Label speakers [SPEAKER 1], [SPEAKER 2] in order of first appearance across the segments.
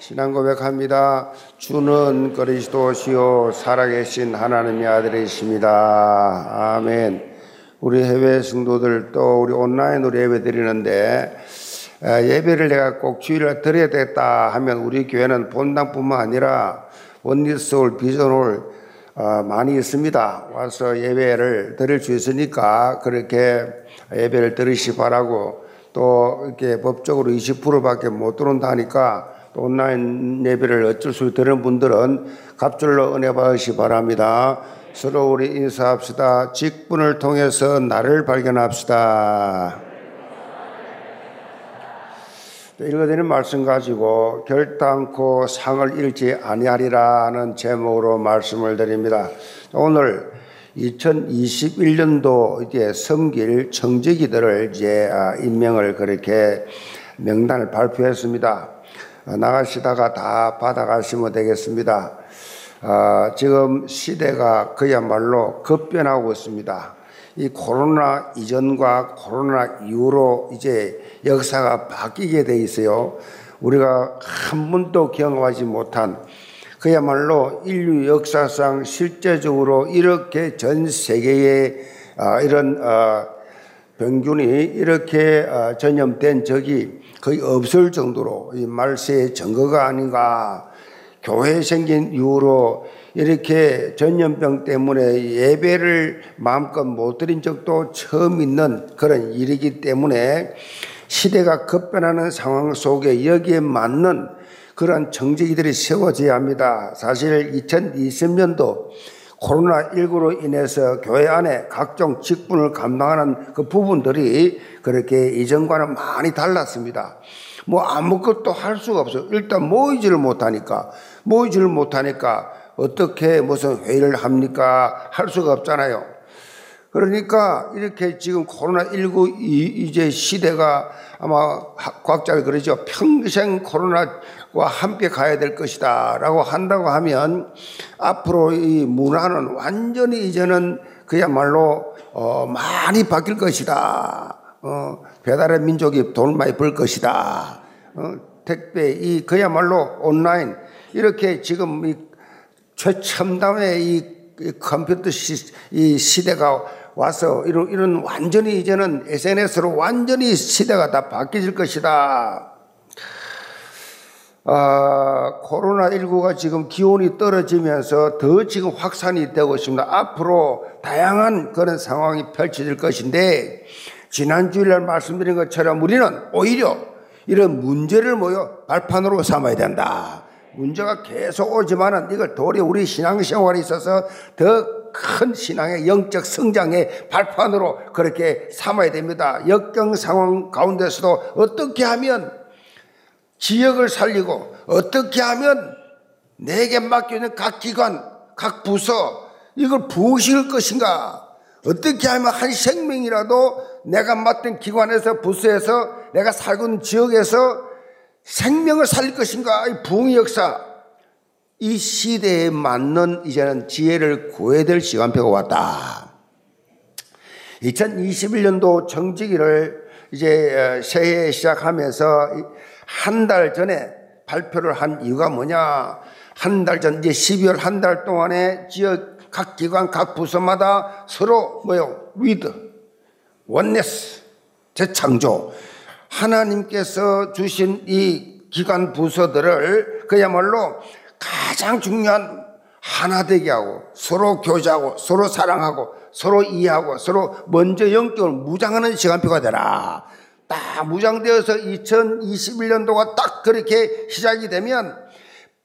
[SPEAKER 1] 신앙 고백합니다. 주는 그리스도시요 살아계신 하나님의 아들이십니다. 아멘. 우리 해외 성도들 또 우리 온라인으로 예배 드리는데 예배를 내가 꼭 주일에 드려야 겠다 하면 우리 교회는 본당뿐만 아니라 원리스홀 비전홀 어, 많이 있습니다. 와서 예배를 드릴 수 있으니까 그렇게 예배를 들으시 바라고 또 이렇게 법적으로 20%밖에 못 들어온다니까 또 온라인 예배를 어쩔 수 없는 분들은 갑절로 은혜 받으시 바랍니다. 서로 우리 인사합시다. 직분을 통해서 나를 발견합시다. 읽어드리는 말씀 가지고 결단코 상을 잃지 아니하리라는 제목으로 말씀을 드립니다. 오늘 2021년도 이제 섬길 청지기들을 이제 아, 임명을 그렇게 명단을 발표했습니다. 아, 나가시다가 다 받아가시면 되겠습니다. 아, 지금 시대가 그야말로 급변하고 있습니다. 이 코로나 이전과 코로나 이후로 이제 역사가 바뀌게 돼 있어요. 우리가 한 번도 경험하지 못한 그야말로 인류 역사상 실제적으로 이렇게 전 세계에 아, 이런 아, 병균이 이렇게 아, 전염된 적이 거의 없을 정도로 이 말세의 증거가 아닌가. 교회 생긴 이후로 이렇게 전염병 때문에 예배를 마음껏 못 드린 적도 처음 있는 그런 일이기 때문에 시대가 급변하는 상황 속에 여기에 맞는 그런 정직이들이 세워져야 합니다. 사실 2020년도 코로나19로 인해서 교회 안에 각종 직분을 감당하는 그 부분들이 그렇게 이전과는 많이 달랐습니다. 뭐 아무것도 할 수가 없어요. 일단 모이지를 못하니까, 모이지를 못하니까 어떻게 무슨 회의를 합니까? 할 수가 없잖아요. 그러니까 이렇게 지금 코로나19 이제 시대가 아마 과학자가 그러죠. 평생 코로나 와 함께 가야 될 것이다. 라고 한다고 하면 앞으로 이 문화는 완전히 이제는 그야말로 어 많이 바뀔 것이다. 어 배달의 민족이 돈을 많이 벌 것이다. 어 택배 이 그야말로 온라인 이렇게 지금 이 최첨단의 이 컴퓨터 시, 이 시대가 와서 이런, 이런 완전히 이제는 SNS로 완전히 시대가 다 바뀌질 것이다. 아, 코로나19가 지금 기온이 떨어지면서 더 지금 확산이 되고 있습니다. 앞으로 다양한 그런 상황이 펼쳐질 것인데, 지난주일날 말씀드린 것처럼 우리는 오히려 이런 문제를 모여 발판으로 삼아야 된다. 문제가 계속 오지만은 이걸 도리 우리 신앙생활에 있어서 더 큰 신앙의 영적 성장의 발판으로 그렇게 삼아야 됩니다. 역경 상황 가운데서도 어떻게 하면 지역을 살리고 어떻게 하면 내게 맡겨있는 각 기관, 각 부서 이걸 부으실 것인가? 어떻게 하면 한 생명이라도 내가 맡은 기관에서 부서에서 내가 살고 있는 지역에서 생명을 살릴 것인가? 이 부흥의 역사. 이 시대에 맞는 이제는 지혜를 구해야 될 시간표가 왔다. 2021년도 정직기를 이제 어, 새해 시작하면서 한 달 전에 발표를 한 이유가 뭐냐? 한 달 전, 이제 12월 한 달 동안에 지역 각 기관, 각 부서마다 서로 뭐요? with, oneness, 재창조. 하나님께서 주신 이 기관 부서들을 그야말로 가장 중요한 하나 되게 하고 서로 교제하고 서로 사랑하고 서로 이해하고 서로 먼저 영적을 무장하는 시간표가 되라. 딱 무장되어서 2021년도가 딱 그렇게 시작이 되면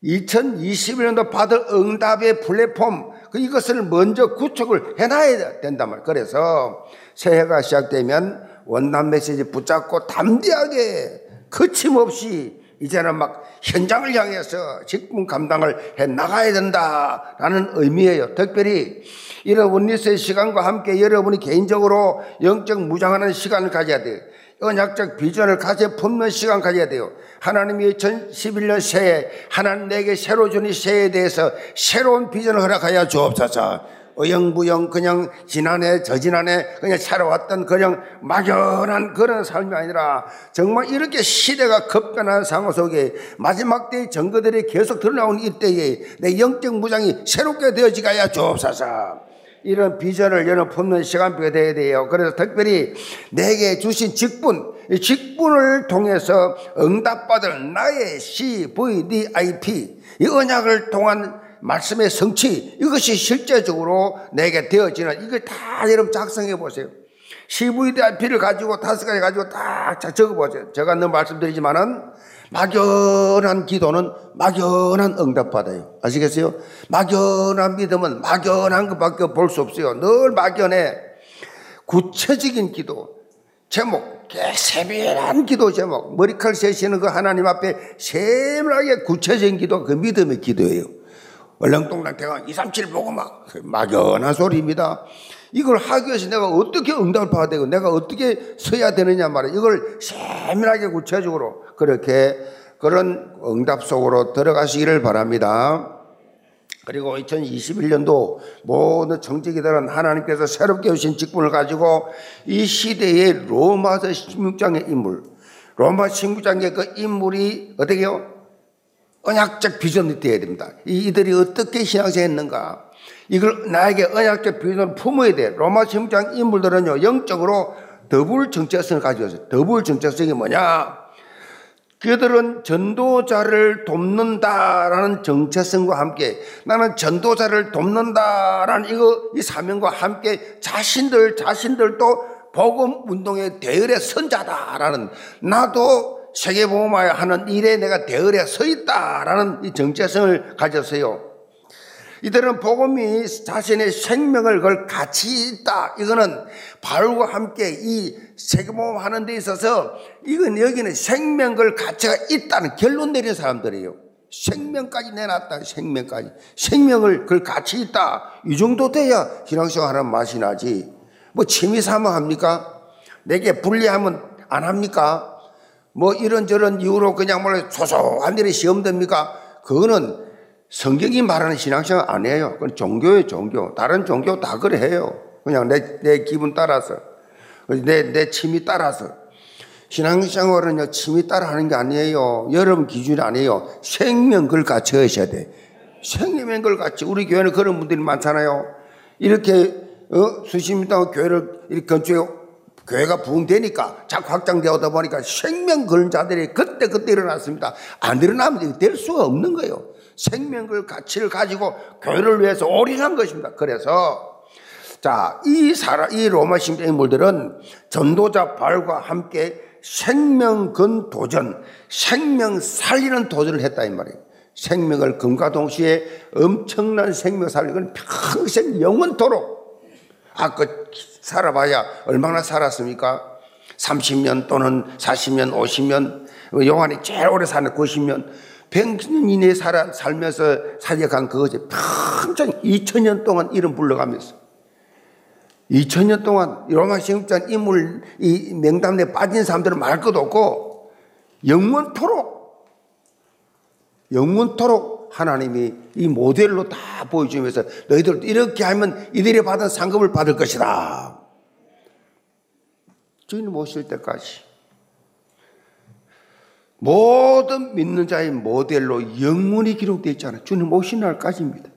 [SPEAKER 1] 2021년도 받을 응답의 플랫폼 그 이것을 먼저 구축을 해놔야 된단 말이에요. 그래서 새해가 시작되면 원단 메시지 붙잡고 담대하게 거침없이 이제는 막 현장을 향해서 직분 감당을 해 나가야 된다라는 의미예요. 특별히 이런 원리스의 시간과 함께 여러분이 개인적으로 영적 무장하는 시간을 가져야 돼요. 언약적 비전을 가져 품는 시간 가져야 돼요. 하나님이 2011년 새해 하나님 내게 새로 주니 새해에 대해서 새로운 비전을 허락하여 주옵소서. 어영부영 그냥 지난해 저지난해 그냥 살아왔던 그냥 막연한 그런 삶이 아니라 정말 이렇게 시대가 급변한 상황 속에 마지막 때의 증거들이 계속 드러나온 이때에 내 영적 무장이 새롭게 되어지가야 주옵소서. 이런 비전을 여러 품는 시간표가 되어야 돼요. 그래서 특별히 내게 주신 직분, 직분을 통해서 응답받을 나의 CVDIP, 이 언약을 통한 말씀의 성취, 이것이 실제적으로 내게 되어지는, 이걸 다 여러분 작성해 보세요. CVDIP를 가지고 다섯 가지 가지고 딱 적어 보세요. 제가 늘 말씀드리지만은 막연한 기도는 막연한 응답 받아요. 아시겠어요? 막연한 믿음은 막연한 것밖에 볼 수 없어요. 늘 막연해. 구체적인 기도, 제목, 세밀한 기도 제목, 머리칼 세시는 그 하나님 앞에 세밀하게 구체적인 기도, 그 믿음의 기도예요. 얼렁뚱땅 대가 2, 3, 7 보고 막 막연한 소리입니다. 이걸 하기 위해서 내가 어떻게 응답을 받아야 되고 내가 어떻게 서야 되느냐 말이야. 이걸 세밀하게 구체적으로 그렇게 그런 응답 속으로 들어가시기를 바랍니다. 그리고 2021년도 모든 정직이들은 하나님께서 새롭게 주신 직분을 가지고 이 시대의 로마서 16장의 인물, 로마 16장의 그 인물이 어떻게요? 언약적 비전이 되어야 됩니다. 이들이 어떻게 신앙생했는가? 이걸 나에게 언약적 비전을 품어야 돼. 로마 16장 인물들은요, 영적으로 더블 정체성을 가지고 있어요. 더블 정체성이 뭐냐? 그들은 전도자를 돕는다라는 정체성과 함께 나는 전도자를 돕는다라는 이거 이 사명과 함께 자신들 자신들도 복음 운동의 대열에 선자다라는 나도 세계복음화 하는 일에 내가 대열에 서 있다라는 이 정체성을 가졌어요. 이들은 복음이 자신의 생명을 걸 가치 있다. 이거는 바울과 함께 이 세계모험 하는 데 있어서 이건 여기는 생명 걸 가치가 있다는 결론 내린 사람들이에요. 생명까지 내놨다. 생명까지. 생명을 걸 가치 있다. 이 정도 돼야 신앙생활 하는 맛이 나지. 뭐 취미 삼아 합니까? 내게 불리하면 안 합니까? 뭐 이런저런 이유로 그냥 뭐 소소한 일에 시험 됩니까? 그거는 성경이 말하는 신앙생활 아니에요. 그건 종교예요, 종교. 다른 종교 다 그래 해요. 그냥 내, 내 기분 따라서. 내, 내 취미 따라서. 신앙생활은요, 취미 따라 하는 게 아니에요. 여러분 기준이 아니에요. 생명 걸 같이 하셔야 돼. 생명 걸 같이. 우리 교회는 그런 분들이 많잖아요. 이렇게, 어, 미터 교회를 이렇게 건축해 교회가 부흥되니까 자꾸 확장되어다 보니까 생명 걸 자들이 그때 그때 일어났습니다. 안 일어나면 될 수가 없는 거예요. 생명을 가치를 가지고 교회를 위해서 올인한 것입니다. 그래서 자, 이 사람, 이 로마 신자 인물들은 전도자 발과 함께 생명 건 도전, 생명 살리는 도전을 했다 이 말이에요. 생명을 금과 동시에 엄청난 생명 살리는 평생 영원토록 아, 그 살아봐야 얼마나 살았습니까? 30년 또는 40년, 50년, 요한이 제일 오래 사는 90년, 100년 이내에 살아, 살면서 살려간 그것이 평생 2000년 동안 이름 불러가면서 2000년 동안 로마 시험장 인물 이 명단에 빠진 사람들은 말 것도 없고 영원토록 영원토록 하나님이 이 모델로 다 보여주면서 너희들 이렇게 하면 이들이 받은 상급을 받을 것이다. 주님 오실 때까지 모든 믿는 자의 모델로 영문이 기록되어 있잖아요. 주님 오신 날까지입니다.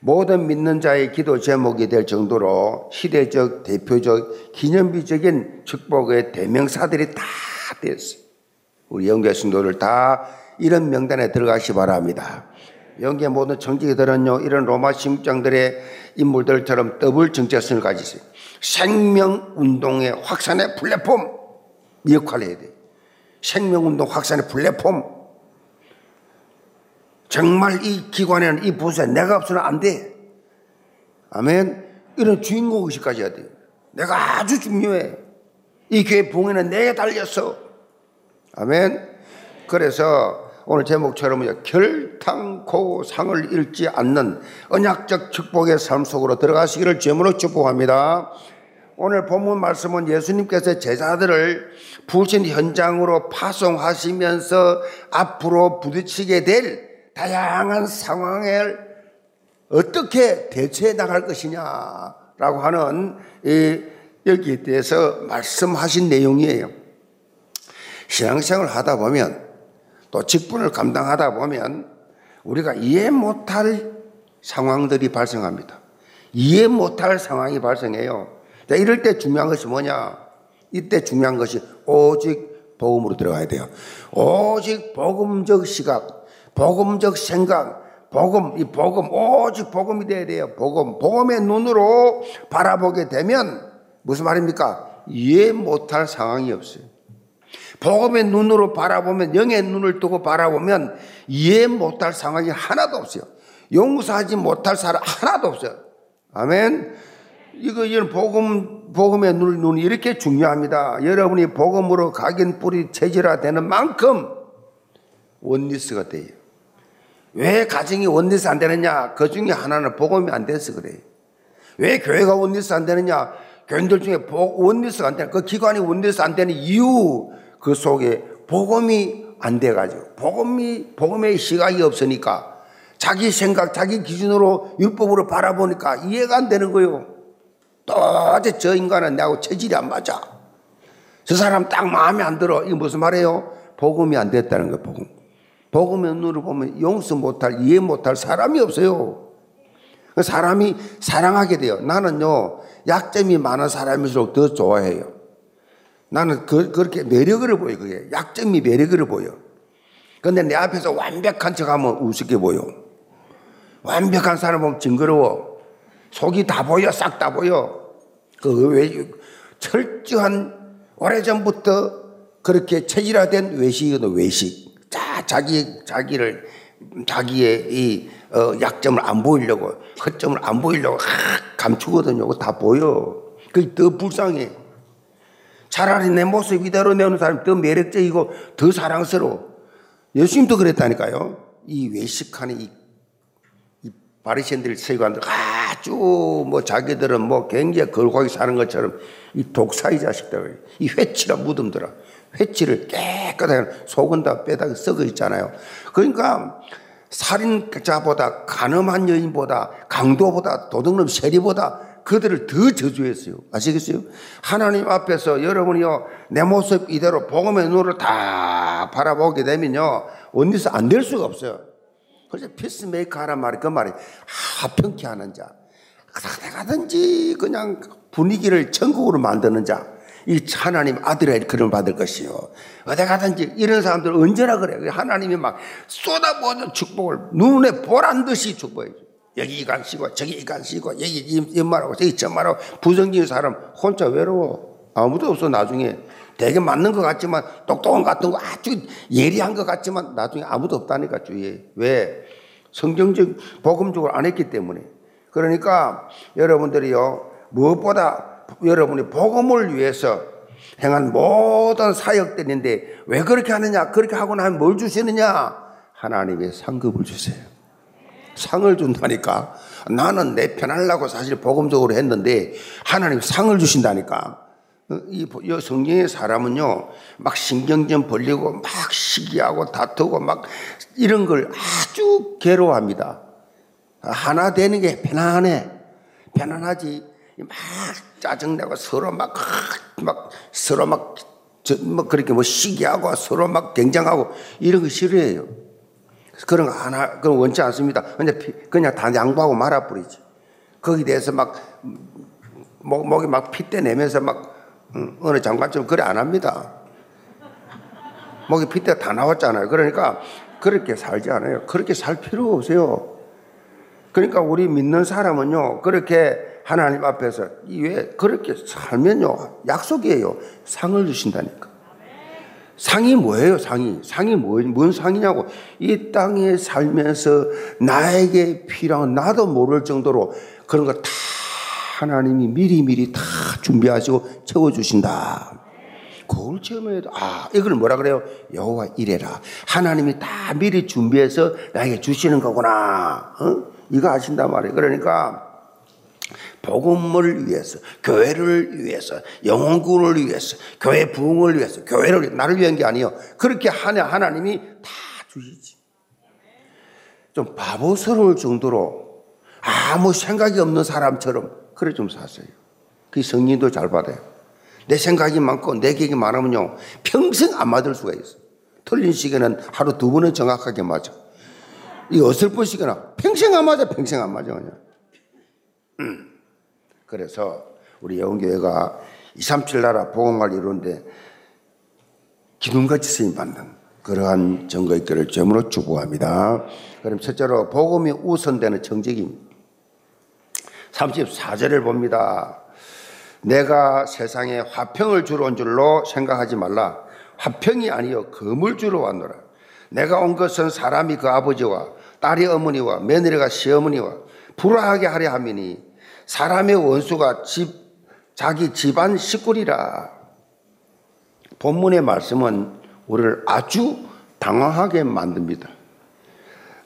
[SPEAKER 1] 모든 믿는 자의 기도 제목이 될 정도로 시대적, 대표적, 기념비적인 축복의 대명사들이 다 됐어요. 우리 영계 신도를 다 이런 명단에 들어가시 바랍니다. 영계 모든 정직이들은요, 이런 로마 심장들의 인물들처럼 더블 정체성을 가지세요. 생명운동의 확산의 플랫폼 역할을 해야 돼요. 생명운동 확산의 플랫폼. 정말 이 기관에는 이 부서에 내가 없으면 안 돼. 아멘. 이런 주인공 의식까지 해야 돼요. 내가 아주 중요해. 이 교회 봉에는 내가 달렸어. 아멘. 그래서 오늘 제목처럼 결탄코 상을 잃지 않는 언약적 축복의 삶 속으로 들어가시기를 제물로 축복합니다. 오늘 본문 말씀은 예수님께서 제자들을 부신 현장으로 파송하시면서 앞으로 부딪히게 될 다양한 상황을 어떻게 대처해 나갈 것이냐라고 하는 여기에 대해서 말씀하신 내용이에요. 신앙생활 하다 보면 또 직분을 감당하다 보면 우리가 이해 못할 상황들이 발생합니다. 이해 못할 상황이 발생해요. 자, 이럴 때 중요한 것이 뭐냐? 이때 중요한 것이 오직 복음으로 들어가야 돼요. 오직 복음적 시각, 복음적 생각, 복음, 이 복음, 오직 복음이 돼야 돼요. 복음, 복음의 눈으로 바라보게 되면 무슨 말입니까? 이해 못할 상황이 없어요. 복음의 눈으로 바라보면 영의 눈을 두고 바라보면 이해 못할 상황이 하나도 없어요. 용서하지 못할 사람 하나도 없어요. 아멘. 이거 이런 복음 복음의 눈 눈이 이렇게 중요합니다. 여러분이 복음으로 각인 뿌리 체질화 되는 만큼 oneness가 돼요. 왜 가정이 oneness 안 되느냐? 그 중에 하나는 복음이 안 돼서 그래요. 왜 교회가 oneness 안 되느냐? 교인들 중에 oneness가 안 되는 그 기관이 oneness 안 되는 이유 그 속에 복음이 안 돼가지고 복음이 복음의 시각이 없으니까 자기 생각 자기 기준으로 율법으로 바라보니까 이해가 안 되는 거요. 도대체 저 인간은 나하고 체질이 안 맞아. 저 사람 딱 마음에 안 들어. 이게 무슨 말이에요? 복음이 안 됐다는 거예요. 복음. 복음의 눈으로 보면 용서 못할 이해 못할 사람이 없어요. 그 사람이 사랑하게 돼요. 나는요 약점이 많은 사람일수록 더 좋아해요. 나는 그, 그렇게 매력을 보여, 그게. 약점이 매력을 보여. 근데 내 앞에서 완벽한 척 하면 우습게 보여. 완벽한 사람 보면 징그러워. 속이 다 보여, 싹 다 보여. 그 외, 철저한 오래전부터 그렇게 체질화된 외식이거든, 외식. 자, 자기, 자기를, 자기의 이, 어, 약점을 안 보이려고, 허점을 안 보이려고, 하, 감추거든요. 그거 다 보여. 그게 더 불쌍해. 차라리 내 모습 이대로 내오는 사람이 더 매력적이고 더 사랑스러워. 예수님도 그랬다니까요. 이 외식하는 이, 이 바리새인들 세관들 아주 뭐 자기들은 뭐 굉장히 걸고하게 사는 것처럼 이 독사의 자식들, 이 회치라 무덤들아. 회치를 깨끗하게 속은 다 빼다 썩어 있잖아요. 그러니까 살인자보다 가늠한 여인보다 강도보다 도둑놈 세리보다 그들을 더 저주했어요. 아시겠어요? 하나님 앞에서 여러분이요, 내 모습 이대로 복음의 눈을 다 바라보게 되면요, 어디서 안 될 수가 없어요. 그래서 피스메이커 하란 말이 그 말이 하평케 하는 자. 가든지 그냥 분위기를 천국으로 만드는 자. 이 하나님 아들의 그름을 받을 것이요. 어디 가든지 이런 사람들 언제나 그래. 하나님이 막 쏟아부어준 축복을 눈에 보란 듯이 축복해 줘. 여기 이간시고 저기 이간시고 여기 이말하고 저기 저말하고 부정적인 사람 혼자 외로워. 아무도 없어 나중에. 되게 맞는 것 같지만 똑똑한 것 같은 거 아주 예리한 것 같지만 나중에 아무도 없다니까 주위에. 왜? 성경적 복음적으로 안 했기 때문에. 그러니까 여러분들이요 무엇보다 여러분이 복음을 위해서 행한 모든 사역들인데 왜 그렇게 하느냐? 그렇게 하고 나면 뭘 주시느냐? 하나님의 상급을 주세요. 상을 준다니까. 나는 내 편하려고 사실 복음적으로 했는데 하나님 상을 주신다니까. 이 성경의 사람은요, 막 신경전 벌리고 막 시기하고 다투고 막 이런 걸 아주 괴로워합니다. 하나 되는 게 편안해. 편안하지. 막 짜증내고 서로 막, 막, 서로 막, 저, 뭐 그렇게 뭐 시기하고 서로 막 경쟁하고 이런 거 싫어해요. 그런 거 하나, 그건 원치 않습니다. 그냥, 그냥 다 양보하고 말아버리지. 거기에 대해서 막, 목, 목이 막 핏대 내면서 막, 응, 어느 장관처럼 그래 안 합니다. 목이 핏대 다 나왔잖아요. 그러니까 그렇게 살지 않아요. 그렇게 살 필요가 없어요. 그러니까 우리 믿는 사람은요, 그렇게 하나님 앞에서 왜 그렇게 살면요, 약속이에요. 상을 주신다니까. 상이 뭐예요, 상이? 상이 뭐, 뭔 상이냐고. 이 땅에 살면서 나에게 필요한 나도 모를 정도로 그런 거 다 하나님이 미리미리 다 준비하시고 채워주신다. 그걸 체험해도, 아, 이걸 뭐라 그래요? 여호와 이래라. 하나님이 다 미리 준비해서 나에게 주시는 거구나. 어? 이거 아신단 말이에요. 그러니까, 복음을 위해서, 교회를 위해서, 영혼구원을 위해서, 교회 부흥을 위해서, 교회를 위해서, 나를 위한 게 아니요. 그렇게 하냐 하나님이 다 주시지. 좀 바보스러울 정도로 아무 생각이 없는 사람처럼 그래 좀 사세요. 그 성인도 잘 받아요. 내 생각이 많고 내 계획이 많으면요 평생 안 맞을 수가 있어. 틀린 시계는 하루 두 번은 정확하게 맞아. 이 어설픈 시계나 평생 안 맞아, 평생 안 맞아 그냥. 음. 그래서 우리 영교회가 237 나라 보건관리 이루는데 기둥같이 쓰임 받는 그러한 증거 있기를 점으로 축복합니다. 그럼 첫째로 복음이 우선되는 정직입니다. 34절을 봅니다. 내가 세상에 화평을 주러 온 줄로 생각하지 말라. 화평이 아니요 금을 주러 왔노라. 내가 온 것은 사람이 그 아버지와 딸이 어머니와 며느리가 시어머니와 불화하게 하려 함이니 사람의 원수가 집 자기 집안 식구리라. 본문의 말씀은 우리를 아주 당황하게 만듭니다.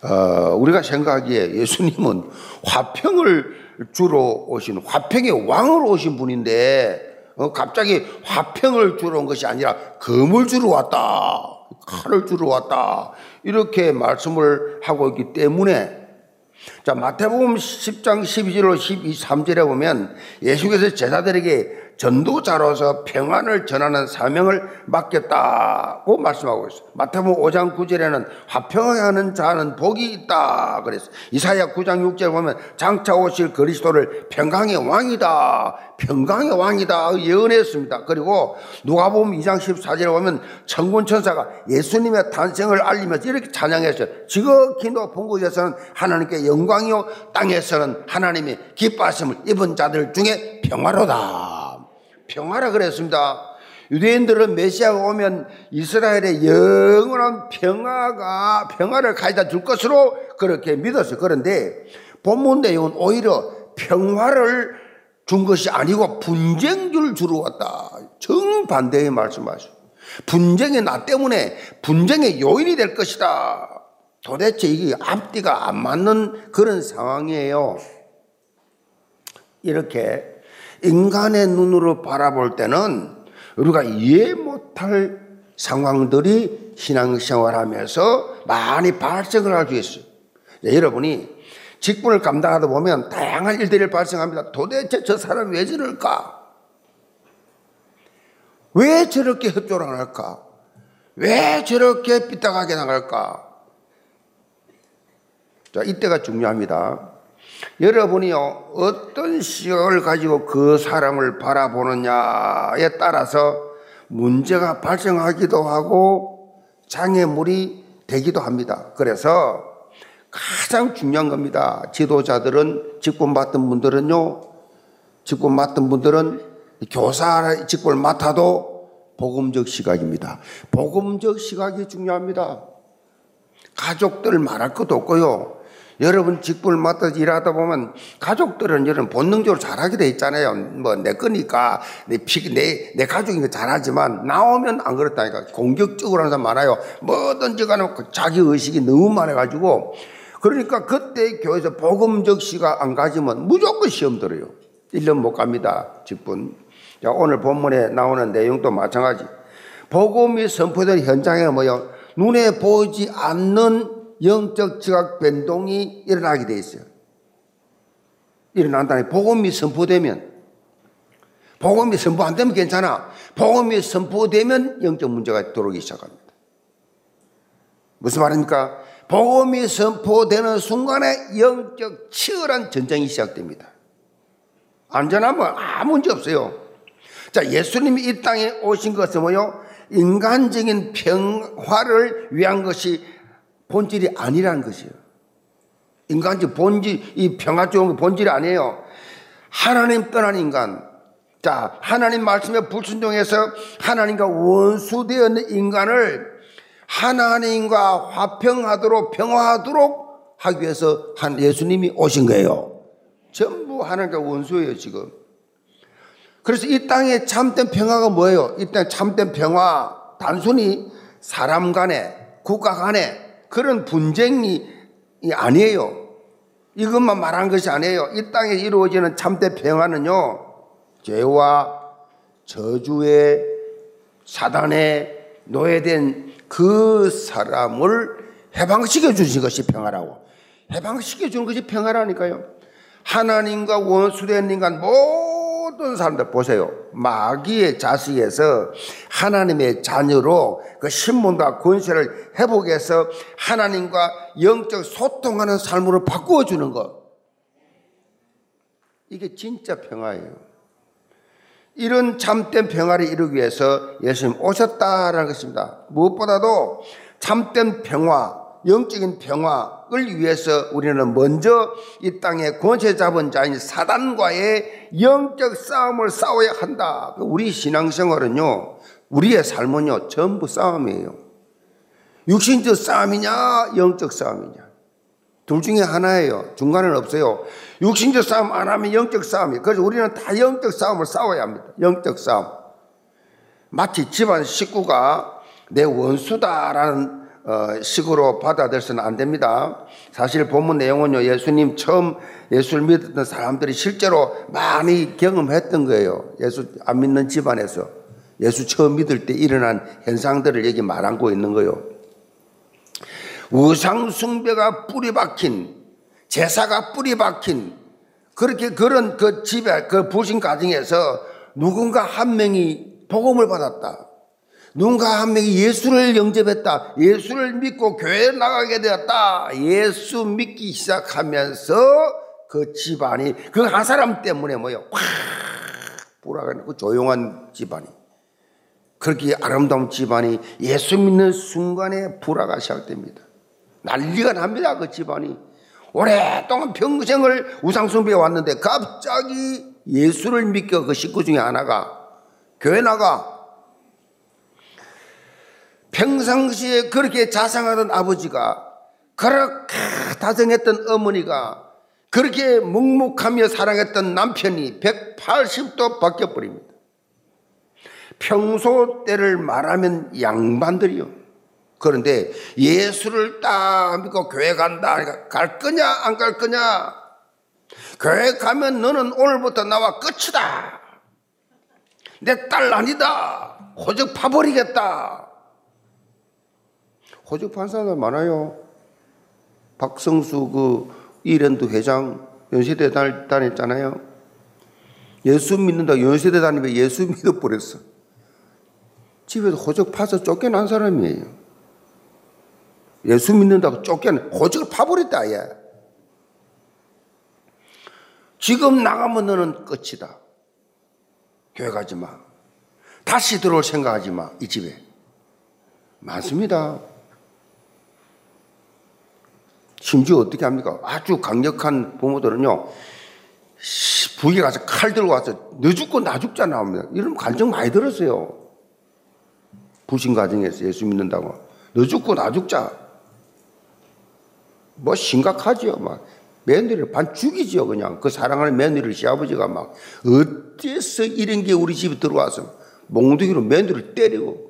[SPEAKER 1] 어, 우리가 생각하기에 예수님은 화평을 주러 오신 화평의 왕으로 오신 분인데 어, 갑자기 화평을 주러 온 것이 아니라 금을 주러 왔다. 칼을 주러 왔다. 이렇게 말씀을 하고 있기 때문에 자, 마태복음 10장 12절로 12, 3절에 보면 예수께서 제자들에게 전도자로서 평안을 전하는 사명을 맡겼다고 말씀하고 있어요. 마태복음 5장 9절에는 화평하게 하는 자는 복이 있다 그랬어요. 이사야 9장 6절 보면 장차 오실 그리스도를 평강의 왕이다. 평강의 왕이다. 예언했습니다. 그리고 누가복음 2장 14절에 보면 천군 천사가 예수님의 탄생을 알리면서 이렇게 찬양했어요. 지극히 높은 곳에서는 하나님께 영광이요 땅에서는 하나님이 기뻐하심을 입은 자들 중에 평화로다. 평화라 그랬습니다. 유대인들은 메시아가 오면 이스라엘의 영원한 평화가 평화를 가져다 줄 것으로 그렇게 믿었어요. 그런데 본문 내용은 오히려 평화를 준 것이 아니고 분쟁을 주러 왔다. 정반대의 말씀하시오. 분쟁이 나 때문에 분쟁의 요인이 될 것이다. 도대체 이게 앞뒤가 안 맞는 그런 상황이에요. 이렇게 인간의 눈으로 바라볼 때는 우리가 이해 못할 상황들이 신앙생활 하면서 많이 발생을 할 수 있어요. 네, 여러분이 직분을 감당하다 보면 다양한 일들이 발생합니다. 도대체 저 사람이 왜 저럴까? 왜 저렇게 협조를 할까? 왜 저렇게 삐딱하게 나갈까? 자, 이때가 중요합니다. 여러분이요, 어떤 시각을 가지고 그 사람을 바라보느냐에 따라서 문제가 발생하기도 하고 장애물이 되기도 합니다. 그래서 가장 중요한 겁니다. 지도자들은, 직분 맡은 분들은요, 직분 맡은 분들은 교사 직분을 맡아도 복음적 시각입니다. 복음적 시각이 중요합니다. 가족들 말할 것도 없고요. 여러분 직분을 맡아서 일하다 보면 가족들은 여러분 본능적으로 잘하게 돼 있잖아요. 뭐 내 거니까 내 피, 내, 내 가족이니까 잘하지만 나오면 안 그렇다니까. 공격적으로 하는 사람 많아요. 뭐든지 간에 자기 의식이 너무 많아가지고 그러니까 그때 교회에서 복음적 시가 안 가지면 무조건 시험 들어요. 1년 못 갑니다. 직분. 자, 오늘 본문에 나오는 내용도 마찬가지. 복음이 선포된 현장에 뭐요? 눈에 보이지 않는 영적 지각 변동이 일어나게 돼 있어요. 일어난다니 복음이 선포되면 복음이 선포 안 되면 괜찮아. 복음이 선포되면 영적 문제가 들어오기 시작합니다. 무슨 말입니까? 복음이 선포되는 순간에 영적 치열한 전쟁이 시작됩니다. 안전하면 아무 문제 없어요. 자, 예수님이 이 땅에 오신 것은 뭐요? 인간적인 평화를 위한 것이 본질이 아니라는 것이에요. 인간적 본질, 이 평화 좋은 본질이 아니에요. 하나님 떠난 인간. 자, 하나님 말씀에 불순종해서 하나님과 원수되어 있는 인간을 하나님과 화평하도록 평화하도록 하기 위해서 한 예수님이 오신 거예요. 전부 하나님과 원수예요, 지금. 그래서 이 땅에 참된 평화가 뭐예요? 이 땅에 참된 평화, 단순히 사람 간에, 국가 간에, 그런 분쟁이 아니에요. 이것만 말한 것이 아니에요. 이 땅에 이루어지는 참된 평화는요, 죄와 저주의 사단에 노예된 그 사람을 해방시켜 주신 것이 평화라고. 해방시켜 주는 것이 평화라니까요. 하나님과 원수된 인간 모 든 사람들 보세요. 마귀의 자식에서 하나님의 자녀로 그 신문과 권세를 회복해서 하나님과 영적 소통하는 삶으로 바꾸어 주는 것. 이게 진짜 평화예요. 이런 참된 평화를 이루기 위해서 예수님 오셨다라는 것입니다. 무엇보다도 참된 평화, 영적인 평화를 위해서 우리는 먼저 이 땅에 권세 잡은 자인 사단과의 영적 싸움을 싸워야 한다. 우리 신앙생활은요, 우리의 삶은요, 전부 싸움이에요. 육신적 싸움이냐, 영적 싸움이냐. 둘 중에 하나예요. 중간은 없어요. 육신적 싸움 안 하면 영적 싸움이에요. 그래서 우리는 다 영적 싸움을 싸워야 합니다. 영적 싸움. 마치 집안 식구가 내 원수다라는 어, 식으로 받아들여서는 안 됩니다. 사실 본문 내용은요, 예수님 처음 예수를 믿었던 사람들이 실제로 많이 경험했던 거예요. 예수 안 믿는 집안에서. 예수 처음 믿을 때 일어난 현상들을 여기 말하고 있는 거예요. 우상숭배가 뿌리 박힌, 제사가 뿌리 박힌, 그렇게 그런 그 집에, 그 부신 가정에서 누군가 한 명이 복음을 받았다. 누군가 한 명이 예수를 영접했다. 예수를 믿고 교회에 나가게 되었다. 예수 믿기 시작하면서 그 집안이 그 한 사람 때문에 뭐요? 확 불어가는 그 조용한 집안이 그렇게 아름다운 집안이 예수 믿는 순간에 불화가 시작됩니다. 난리가 납니다. 그 집안이 오랫동안 평생을 우상숭배해 왔는데 갑자기 예수를 믿고 그 식구 중에 하나가 교회 나가 평상시에 그렇게 자상하던 아버지가 그렇게 다정했던 어머니가 그렇게 묵묵하며 사랑했던 남편이 180도 바뀌어버립니다. 평소 때를 말하면 양반들이요. 그런데 예수를 딱 믿고 교회 간다. 갈 거냐, 안 갈 거냐? 교회 가면 너는 오늘부터 나와 끝이다. 내 딸 아니다. 호적 파버리겠다. 호적 판사들 많아요. 박성수 그 이랜드 회장 연세대 다녔잖아요. 예수 믿는다 연세대 다니면 예수 믿어버렸어. 집에서 호적 파서 쫓겨난 사람이에요. 예수 믿는다고 쫓겨난, 호적을 파버렸다, 얘. 지금 나가면 너는 끝이다. 교회 가지 마. 다시 들어올 생각하지 마, 이 집에. 많습니다. 심지어 어떻게 합니까? 아주 강력한 부모들은요, 부에 가서 칼 들고 와서 너 죽고 나 죽자 나옵니다. 이런 감정 많이 들었어요. 부신 가정에서 예수 믿는다고. 너 죽고 나 죽자. 뭐 심각하지요. 막 며느리를 반 죽이지요. 그냥 그 사랑하는 며느리를 시아버지가 막 어째서 이런 게 우리 집에 들어와서 몽둥이로 며느리를 때리고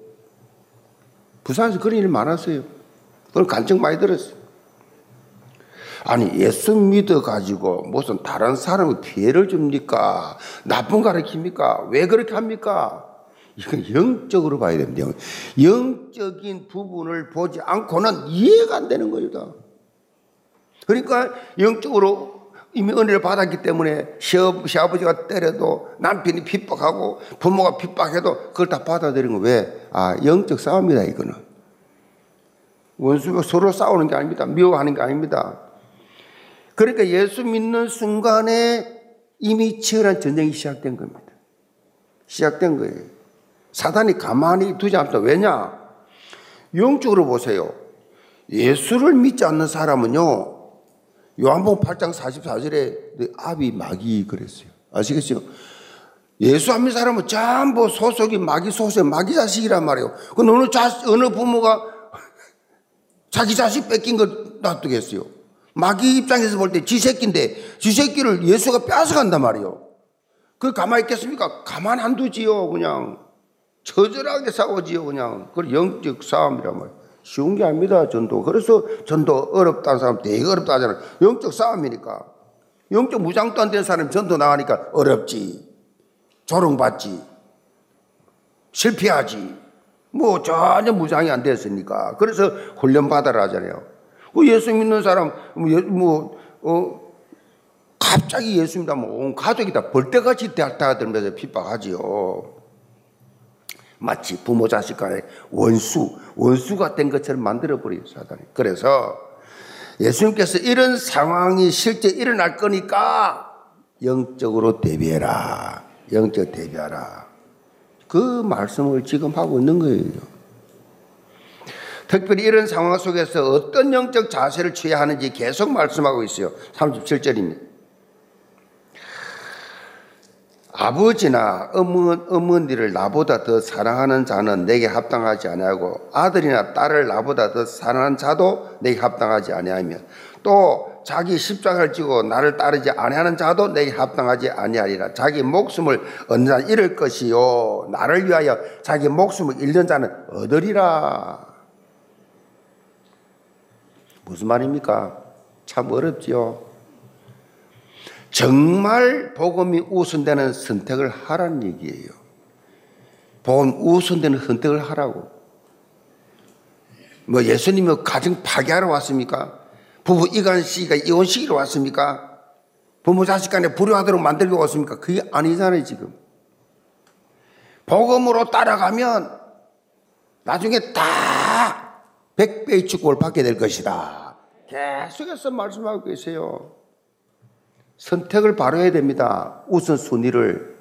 [SPEAKER 1] 부산에서 그런 일 많았어요. 그런 감정 많이 들었어요. 아니 예수 믿어가지고 무슨 다른 사람의 피해를 줍니까? 나쁜 가르칩니까? 왜 그렇게 합니까? 이건 영적으로 봐야 됩니다. 영적인 부분을 보지 않고는 이해가 안 되는 거다. 그러니까 영적으로 이미 은혜를 받았기 때문에 시아버지가 때려도 남편이 핍박하고 부모가 핍박해도 그걸 다 받아들이는 거 왜? 아, 영적 싸움이다, 이거는. 원수가 서로 싸우는 게 아닙니다. 미워하는 게 아닙니다. 그러니까 예수 믿는 순간에 이미 치열한 전쟁이 시작된 겁니다. 시작된 거예요. 사단이 가만히 두지 않다. 왜냐? 영적으로 보세요. 예수를 믿지 않는 사람은요, 요한복음 8장 44절에 아비 마귀 그랬어요. 아시겠죠? 예수 안 믿는 사람은 전부 소속이 마귀 소속, 마귀 자식이란 말이에요. 그 어느 자, 어느 부모가 자기 자식 뺏긴 걸 놔두겠어요? 마귀 입장에서 볼 때 지 새끼인데 지 새끼를 예수가 뺏어간단 말이에요. 그 가만히 있겠습니까? 가만 안 두지요, 그냥. 처절하게 싸우지요, 그냥. 그 영적 싸움이란 말이에요. 쉬운 게 아닙니다, 전도. 그래서 전도 어렵다는 사람 되게 어렵다 하잖아요. 영적 싸움이니까. 영적 무장도 안 된 사람이 전도 나가니까 어렵지. 조롱받지. 실패하지. 뭐 전혀 무장이 안 됐으니까. 그래서 훈련 받아라 하잖아요. 그 예수 믿는 사람, 뭐, 뭐, 어, 갑자기 예수 믿으면 온 가족이 다 벌떼같이 달타들면서 핍박하지요. 마치 부모 자식 간의 원수, 원수가 된 것처럼 만들어버려요, 사단이. 그래서 예수님께서 이런 상황이 실제 일어날 거니까 영적으로 대비해라. 영적 대비하라. 그 말씀을 지금 하고 있는 거예요. 특별히 이런 상황 속에서 어떤 영적 자세를 취해야 하는지 계속 말씀하고 있어요. 37절입니다. 아버지나 어머, 어머 니를 나보다 더 사랑하는 자는 내게 합당하지 아니하고 아들이나 딸을 나보다 더 사랑하는 자도 내게 합당하지 아니하며 또 자기 십자가를 지고 나를 따르지 아니하는 자도 내게 합당하지 아니하리라 자기 목숨을 얻는 자는 잃을 것이요 나를 위하여 자기 목숨을 잃는 자는 얻으리라 무슨 말입니까? 참 어렵지요. 정말 복음이 우선되는 선택을 하라는 얘기예요. 복음 우선되는 선택을 하라고. 뭐 예수님이 가정 파괴하러 왔습니까? 부부 이간 씨가 이혼시키러 왔습니까? 부모 자식 간에 불효하도록 만들고 왔습니까? 그게 아니잖아요, 지금. 복음으로 따라가면 나중에 다 백배의 축복을 받게 될 것이다. 계속해서 말씀하고 계세요. 선택을 바로 해야 됩니다. 우선순위를.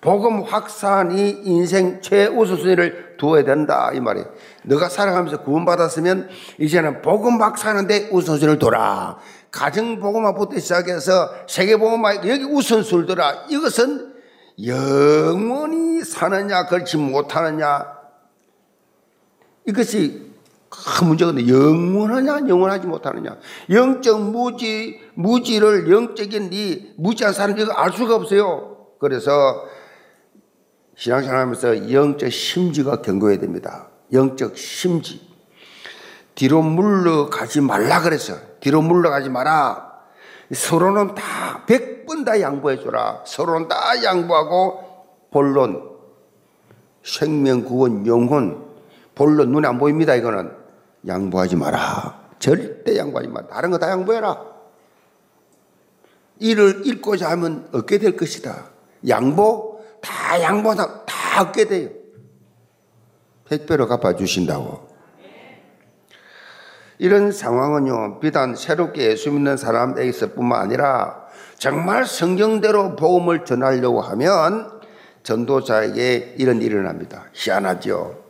[SPEAKER 1] 복음 확산이 인생 최우선순위를 두어야 된다. 이 말이에요. 너가 살아가면서 구원받았으면 이제는 복음 확산하는데 우선순위를 둬라. 가정복음화부터 시작해서 세계복음화 여기 우선순위를 둬라. 이것은 영원히 사느냐 그렇지 못하느냐 이것이 큰 문제가 있는데 영원하냐 영원하지 못하느냐 영적 무지 무지를 영적인 이 무지한 사람들이 알 수가 없어요. 그래서 신앙생활하면서 영적 심지가 견고해야 됩니다. 영적 심지 뒤로 물러가지 말라 그랬어. 뒤로 물러가지 마라. 서로는 다백번다 양보해 줘라. 서로는 다 양보하고 본론 생명 구원 영혼 본론 눈에 안 보입니다. 이거는 양보하지 마라. 절대 양보하지 마라. 다른 거 다 양보해라. 이를 읽고자 하면 얻게 될 것이다. 양보 다 양보다 다 얻게 돼요. 백배로 갚아주신다고. 이런 상황은요, 비단 새롭게 예수 믿는 사람에게서 뿐만 아니라 정말 성경대로 복음을 전하려고 하면 전도자에게 이런 일이 일어납니다. 희한하죠.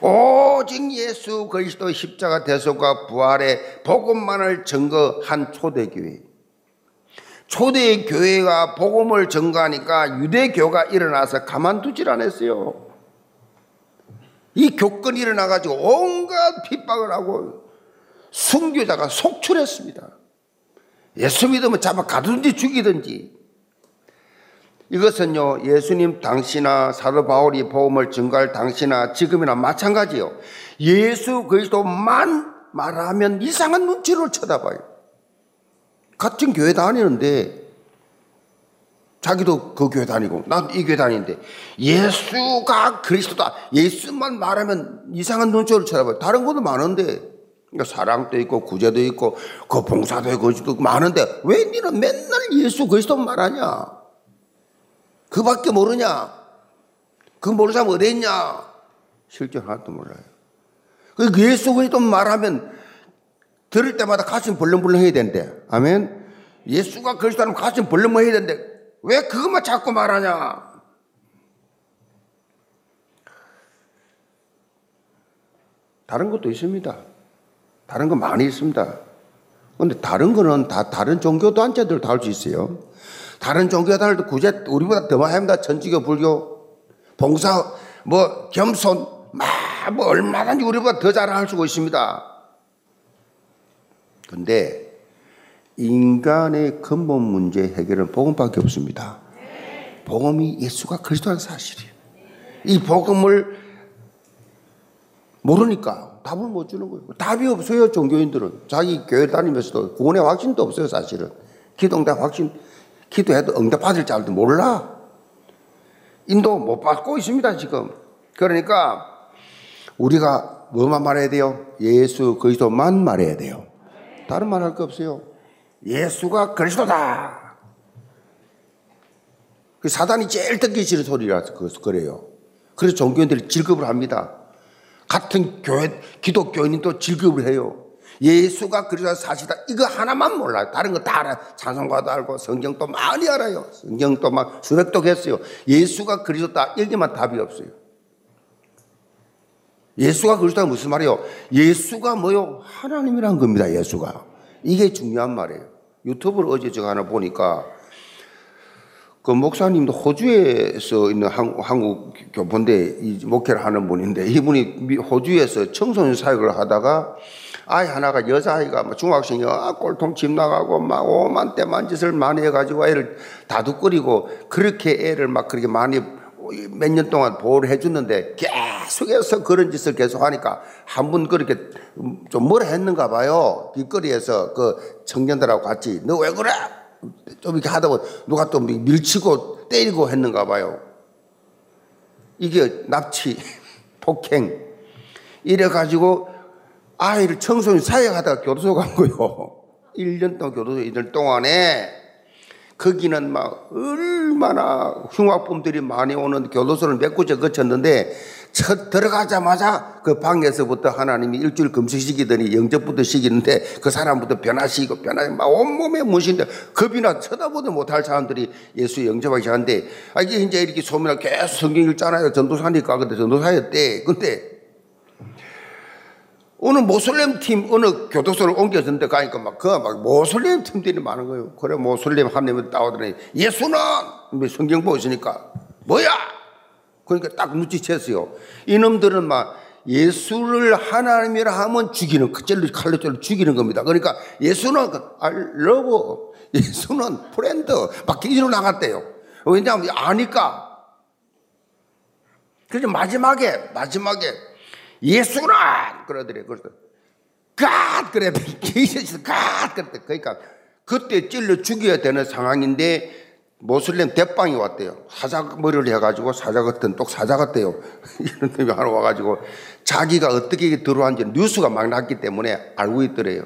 [SPEAKER 1] 오직 예수 그리스도 십자가 대속과 부활의 복음만을 증거한 초대교회. 초대 교회가 복음을 증거하니까 유대교가 일어나서 가만두질 않았어요. 이 교권이 일어나가지고 온갖 핍박을 하고 순교자가 속출했습니다. 예수 믿으면 잡아 가든지 죽이든지 이것은요, 예수님 당시나 사도 바울이 복음을 증거할 당시나 지금이나 마찬가지요. 예수 그리스도만 말하면 이상한 눈치를 쳐다봐요. 같은 교회 다니는데 자기도 그 교회 다니고 난이 교회 다니는데 예수가 그리스도다. 예수만 말하면 이상한 눈초를 쳐다봐요. 다른 것도 많은데 그러니까 사랑도 있고 구제도 있고 그 봉사도 있고 많은데 왜 니는 맨날 예수 그리스도 말하냐? 그 밖에 모르냐? 그 모르는 사람 어디 있냐? 실제 하나도 몰라요. 그 예수 그리스도 말하면 들을 때마다 가슴 벌렁벌렁 해야 된대. 아멘. 예수가 그리스도라면 가슴 벌렁벌렁 해야 된대. 왜 그것만 자꾸 말하냐? 다른 것도 있습니다. 다른 거 많이 있습니다. 근데 다른 거는 다 다른 종교 단체들 다 할 수 있어요. 다른 종교단들도 구제 우리보다 더 많이 합니다. 천주교, 불교, 봉사, 뭐 겸손, 막 뭐 얼마든지 우리보다 더 잘할 수가 있습니다. 근데 인간의 근본 문제 해결은 복음밖에 없습니다. 복음이 예수가 그리스도라는 사실이에요. 이 복음을 모르니까 답을 못 주는 거예요. 답이 없어요, 종교인들은. 자기 교회 다니면서도 구원의 확신도 없어요, 사실은. 기동대 확신 기도해도 응답받을 줄 알도 몰라. 인도 못 받고 있습니다, 지금. 그러니까 우리가 뭐만 말해야 돼요? 예수 그리스도만 말해야 돼요. 다른 말 할 거 없어요. 예수가 그리스도다. 그 사단이 제일 듣기 싫은 소리라서 그래요. 그래서 종교인들이 질급을 합니다. 같은 교회, 기독교인도 질급을 해요. 예수가 그리스도 사시다. 이거 하나만 몰라요. 다른 거 다 알아요. 찬송가도 알고 성경도 많이 알아요. 성경도 막 수백 도 했어요. 예수가 그리스도다. 여기만 답이 없어요. 예수가 그리스도가 무슨 말이에요? 예수가 뭐요? 하나님이란 겁니다. 예수가. 이게 중요한 말이에요. 유튜브를 어제 제가 하나 보니까 그 목사님도 호주에서 있는 한 국 교포인데 목회를 하는 분인데 이분이 호주에서 청소년 사역을 하다가 아이 하나가 여자아이가 뭐 중학생이 아, 꼴통 집 나가고 막 오만 때만 짓을 많이 해가지고 애를 다독거리고 그렇게 애를 막 그렇게 많이 몇 년 동안 보호를 해줬는데 계속해서 그런 짓을 계속 하니까 한 분 그렇게 좀 뭐라 했는가 봐요. 길거리에서 그 청년들하고 같이 너 왜 그래? 좀 이렇게 하다 보면 누가 또 밀치고 때리고 했는가 봐요. 이게 납치, 폭행. 이래가지고 아이를 청소년 사역하다가 교도소 간 거요. 1년 동안 교도소 있을 동안에 거기는 막 얼마나 흉악범들이 많이 오는 교도소를 몇 곳에 거쳤는데 첫 들어가자마자 그 방에서부터 하나님이 일주일 금식시키더니 영접부터 시키는데 그 사람부터 변화시키고 변화시키고 막 온몸에 무신데 겁이나 쳐다보도 못할 사람들이 예수 영접하기 시작하는데 아 이게 이제 이렇게 소문을 계속 성경 읽잖아요. 전도사니까 근데 전도사였대. 근데 어느 모슬렘 팀 어느 교도소를 옮겨졌는데 가니까 막 그 막 모슬렘 팀들이 많은 거예요. 그래 모슬렘 한님을 따오더니 예수는 뭐 성경 보시니까 뭐야? 그러니까 딱 눈치챘어요. 이놈들은 막 예수를 하나님이라 하면 죽이는 그 젤로 칼로 젤로 죽이는 겁니다. 그러니까 예수는 알러브 예수는 프렌드 막 이리로 나갔대요. 왜냐하면 아니까. 그래서 마지막에 마지막에 예수라! 그러더래. 그래서, 갓! 그래. 예수 갓! 그랬대. 그러니까, 그때 찔러 죽여야 되는 상황인데, 모슬렘 대빵이 왔대요. 사자 머리를 해가지고 사자 같은 똑 사자 같대요. 이런 놈이 하나 와가지고 자기가 어떻게 들어왔는지 뉴스가 막 났기 때문에 알고 있더래요.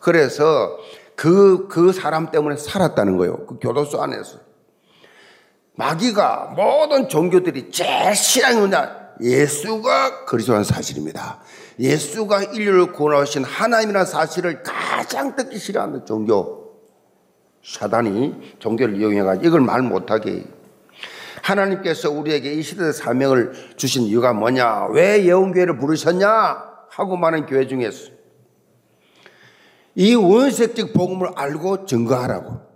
[SPEAKER 1] 그래서 그, 그 사람 때문에 살았다는 거예요. 그 교도소 안에서. 마귀가 모든 종교들이 제일 싫어하는? 예수가 그리스도라는 사실입니다. 예수가 인류를 구원하신 하나님이라는 사실을 가장 듣기 싫어하는 종교. 사단이 종교를 이용해가지고 이걸 말 못하게 하나님께서 우리에게 이 시대의 사명을 주신 이유가 뭐냐? 왜 예언교회를 부르셨냐? 하고 많은 교회 중에서 이 원색적 복음을 알고 증거하라고.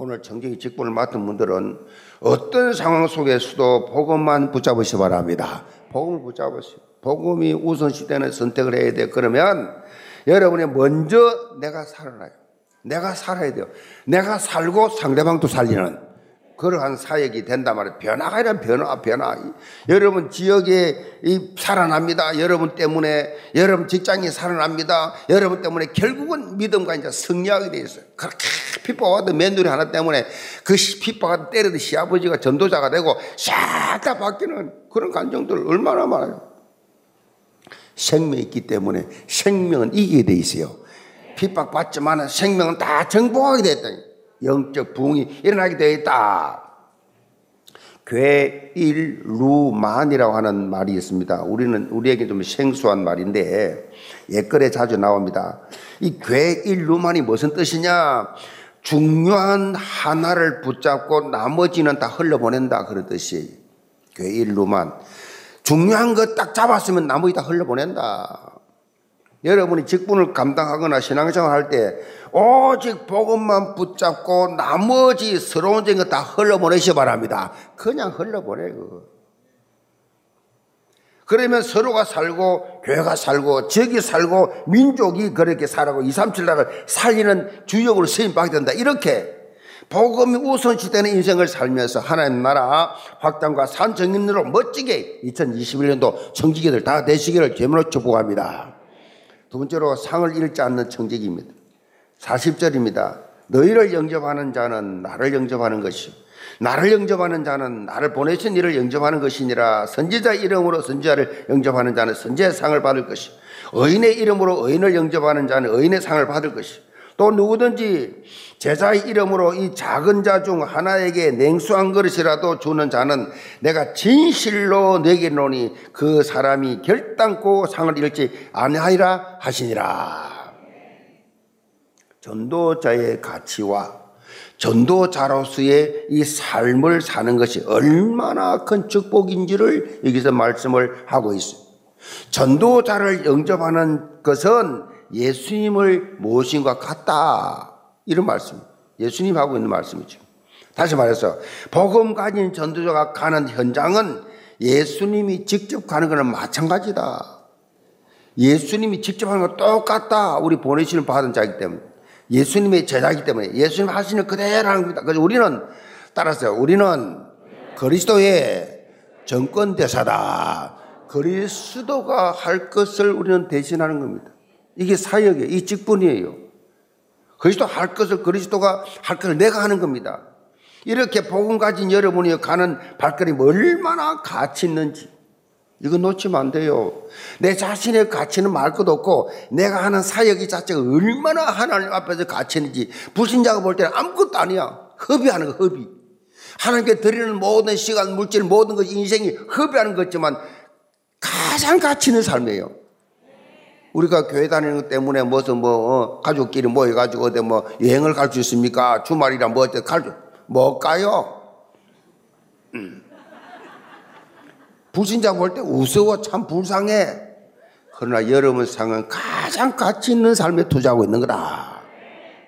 [SPEAKER 1] 오늘 정경의 직분을 맡은 분들은 어떤 상황 속에서도 복음만 붙잡으시 바랍니다. 복음을 붙잡으시오. 복음이 우선시되는 선택을 해야 돼. 그러면 여러분이 먼저 내가 살아나요. 내가 살아야 돼요. 내가 살고 상대방도 살리는 그러한 사역이 된단 말이에요. 변화가 아니라 변화, 변화. 여러분 지역에 이 살아납니다. 여러분 때문에 여러분 직장이 살아납니다. 여러분 때문에 결국은 믿음과 이제 승리하게 돼 있어요. 그렇게 핍박받은 며느리 하나 때문에 그 핍박받은 때리던 시아버지가 전도자가 되고 싹 다 바뀌는 그런 감정들 얼마나 많아요. 생명이 있기 때문에 생명은 이기게 돼 있어요. 핍박받지만 생명은 다 정복하게 됐다. 영적 부흥이 일어나게 되어 있다. 괴일루만이라고 하는 말이 있습니다. 우리는 우리에게 좀 생소한 말인데 옛글에 자주 나옵니다. 이 괴일루만이 무슨 뜻이냐? 중요한 하나를 붙잡고 나머지는 다 흘러보낸다 그런 뜻이 괴일루만. 중요한 거딱 잡았으면 나머지 다 흘러보낸다. 여러분이 직분을 감당하거나 신앙생활 할 때 오직 복음만 붙잡고 나머지 서러운 점을 다 흘러보내시 바랍니다. 그냥 흘러보내, 그 그러면 서로가 살고, 교회가 살고, 지역이 살고, 민족이 그렇게 살아고, 2, 3, 7나를 살리는 주역으로 쓰임받게 된다. 이렇게 복음이 우선시되는 인생을 살면서 하나님 나라 확장과 산정인으로 멋지게 2021년도 청지기들 다 되시기를 제물로 축복합니다. 두 번째로 상을 잃지 않는 청지기입니다. 40절입니다. 너희를 영접하는 자는 나를 영접하는 것이요. 나를 영접하는 자는 나를 보내신 이를 영접하는 것이니라. 선지자 이름으로 선지자를 영접하는 자는 선지자의 상을 받을 것이. 의인의 이름으로 의인을 영접하는 자는 의인의 상을 받을 것이. 또 누구든지 제자의 이름으로 이 작은 자 중 하나에게 냉수 한 그릇이라도 주는 자는 내가 진실로 내게 노니 그 사람이 결단코 상을 잃지 아니하리라 하시니라. 전도자의 가치와 전도자로서의 이 삶을 사는 것이 얼마나 큰 축복인지를 여기서 말씀을 하고 있습니다. 전도자를 영접하는 것은 예수님을 모신 것 같다. 이런 말씀. 예수님 하고 있는 말씀이죠. 다시 말해서, 복음 가진 전도자가 가는 현장은 예수님이 직접 가는 거는 마찬가지다. 예수님이 직접 하는 거 똑같다. 우리 보내시는 받은 자이기 때문에. 예수님의 제자이기 때문에. 예수님 하시는 그대로 하는 겁니다. 그래서 우리는, 따라서 우리는 그리스도의 정권 대사다. 그리스도가 할 것을 우리는 대신하는 겁니다. 이게 사역이에요. 이 직분이에요. 그리스도 할 것을 그리스도가 할 것을 내가 하는 겁니다. 이렇게 복음 가진 여러분이 가는 발걸음이 얼마나 가치 있는지 이거 놓치면 안 돼요. 내 자신의 가치는 말 것도 없고 내가 하는 사역이 자체가 얼마나 하나님 앞에서 가치 있는지 불신자가 볼 때는 아무것도 아니야. 허비하는 거 허비. 하나님께 드리는 모든 시간, 물질, 모든 것, 인생이 허비하는 거지만 가장 가치 있는 삶이에요. 우리가 교회 다니는 것 때문에 무슨 뭐 어, 가족끼리 모여가지고 어디 뭐 여행을 갈 수 있습니까? 주말이라 뭐 어때 갈못 뭐 가요? 음. 불신자 볼 때 우스워 참 불쌍해. 그러나 여러분 상은 가장 가치 있는 삶에 투자하고 있는 거다.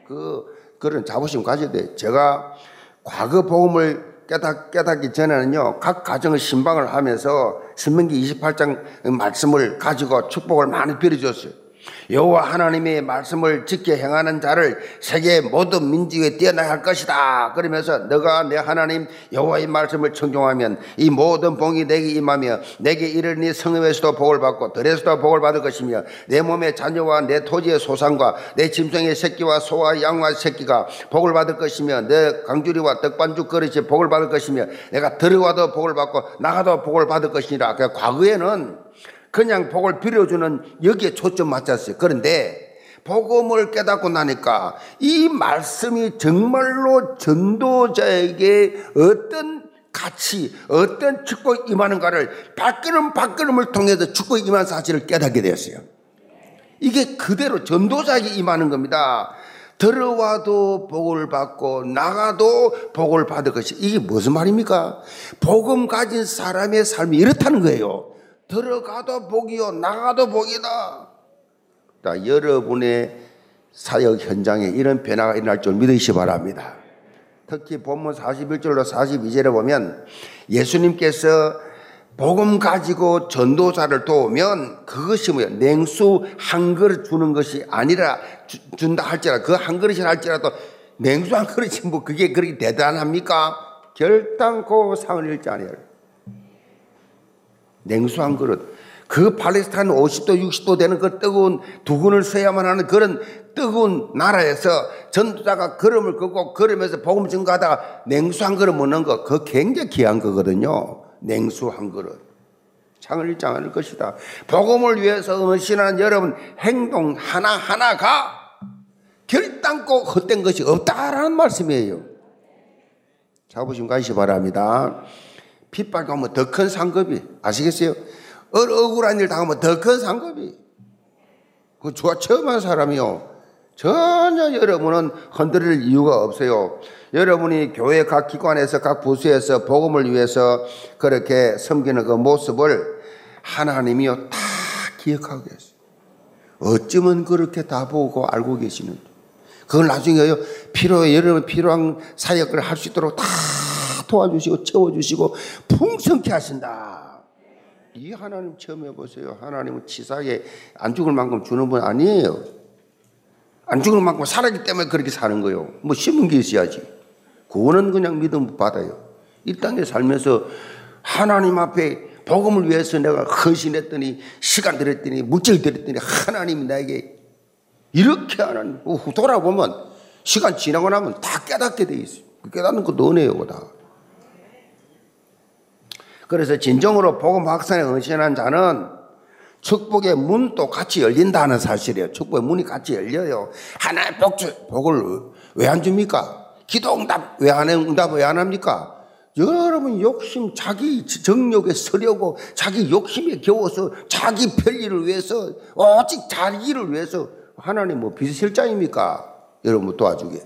[SPEAKER 1] 그 그런 자부심 가져야 돼. 제가 과거 복음을 깨닫, 깨닫기 전에는요, 각 가정의 신방을 하면서 신명기 28장 말씀을 가지고 축복을 많이 빌어줬어요. 여호와 하나님의 말씀을 지켜 행하는 자를 세계 모든 민족에 뛰어나게 할 것이다. 그러면서 너가 내 하나님 여호와의 말씀을 청종하면 이 모든 복이 내게 임하며 내게 이르니 성읍에서도 복을 받고 들에서도 복을 받을 것이며 내 몸의 자녀와 내 토지의 소산과 내 짐승의 새끼와 소와 양과 새끼가 복을 받을 것이며 내 강주리와 떡반죽 그릇이 복을 받을 것이며 내가 들어와도 복을 받고 나가도 복을 받을 것이니라. 그 과거에는 그냥 복을 빌어주는 여기에 초점 맞췄어요. 그런데 복음을 깨닫고 나니까 이 말씀이 정말로 전도자에게 어떤 가치, 어떤 축복 임하는가를 발걸음 발걸음을 통해서 축복 임한 사실을 깨닫게 되었어요. 이게 그대로 전도자에게 임하는 겁니다. 들어와도 복을 받고 나가도 복을 받을 것이 이게 무슨 말입니까? 복음 가진 사람의 삶이 이렇다는 거예요. 들어가도 복이요, 나가도 복이다. 자, 여러분의 사역 현장에 이런 변화가 일어날 줄 믿으시 바랍니다. 특히 본문 41절로 42절에 보면 예수님께서 복음 가지고 전도자를 도우면 그것이 뭐예요? 냉수 한 그릇 주는 것이 아니라 주, 준다 할지라도 그 한 그릇이 할지라도 냉수 한 그릇이 뭐 그게 그렇게 대단합니까? 결단코 상을 잃지 아니하요 냉수 한 그릇. 그 팔레스타인 50도, 60도 되는 그 뜨거운 두근을 써야만 하는 그런 뜨거운 나라에서 전도자가 걸음을 걷고 걸으면서 복음 증가하다가 냉수 한 그릇 먹는 거, 그거 굉장히 귀한 거거든요. 냉수 한 그릇. 창을 잃지 않을 것이다. 복음을 위해서 은신하는 여러분 행동 하나하나가 결단코 헛된 것이 없다라는 말씀이에요. 자부심 가시 바랍니다. 핍박 가면 더 큰 상급이 아시겠어요? 억울한 일 당하면 더 큰 상급이 그 좋아 처음 한 사람이요. 전혀 여러분은 흔들릴 이유가 없어요. 여러분이 교회 각 기관에서 각 부서에서 복음을 위해서 그렇게 섬기는 그 모습을 하나님이요 다 기억하고 계세요. 어쩌면 그렇게 다 보고 알고 계시는지. 그걸 나중에요 필요해 여러분 필요한 사역을 할 수 있도록 다 도와주시고 채워주시고 풍성케 하신다. 이 하나님 처음 해보세요. 하나님은 치사하게 안 죽을 만큼 주는 분 아니에요. 안 죽을 만큼 살았기 때문에 그렇게 사는 거예요. 뭐 심은 게 있어야지. 구원은 그냥 믿음 받아요. 이 땅에 살면서 하나님 앞에 복음을 위해서 내가 헌신했더니 시간 들였더니 물질 들였더니 하나님이 나에게 이렇게 하는 돌아보면 시간 지나고 나면 다 깨닫게 돼 있어요. 그 깨닫는 것도 은혜요, 다. 그래서 진정으로 복음 확산에 헌신한 자는 축복의 문도 같이 열린다는 사실이에요. 축복의 문이 같이 열려요. 하나의 복, 복을 왜 안 줍니까? 기도 응답 왜안 해? 응답 왜 안 합니까? 여러분 욕심 자기 정력에 서려고 자기 욕심에 겨워서 자기 편리를 위해서 오직 자기를 위해서 하나님 뭐 비서실장입니까? 여러분 도와주게.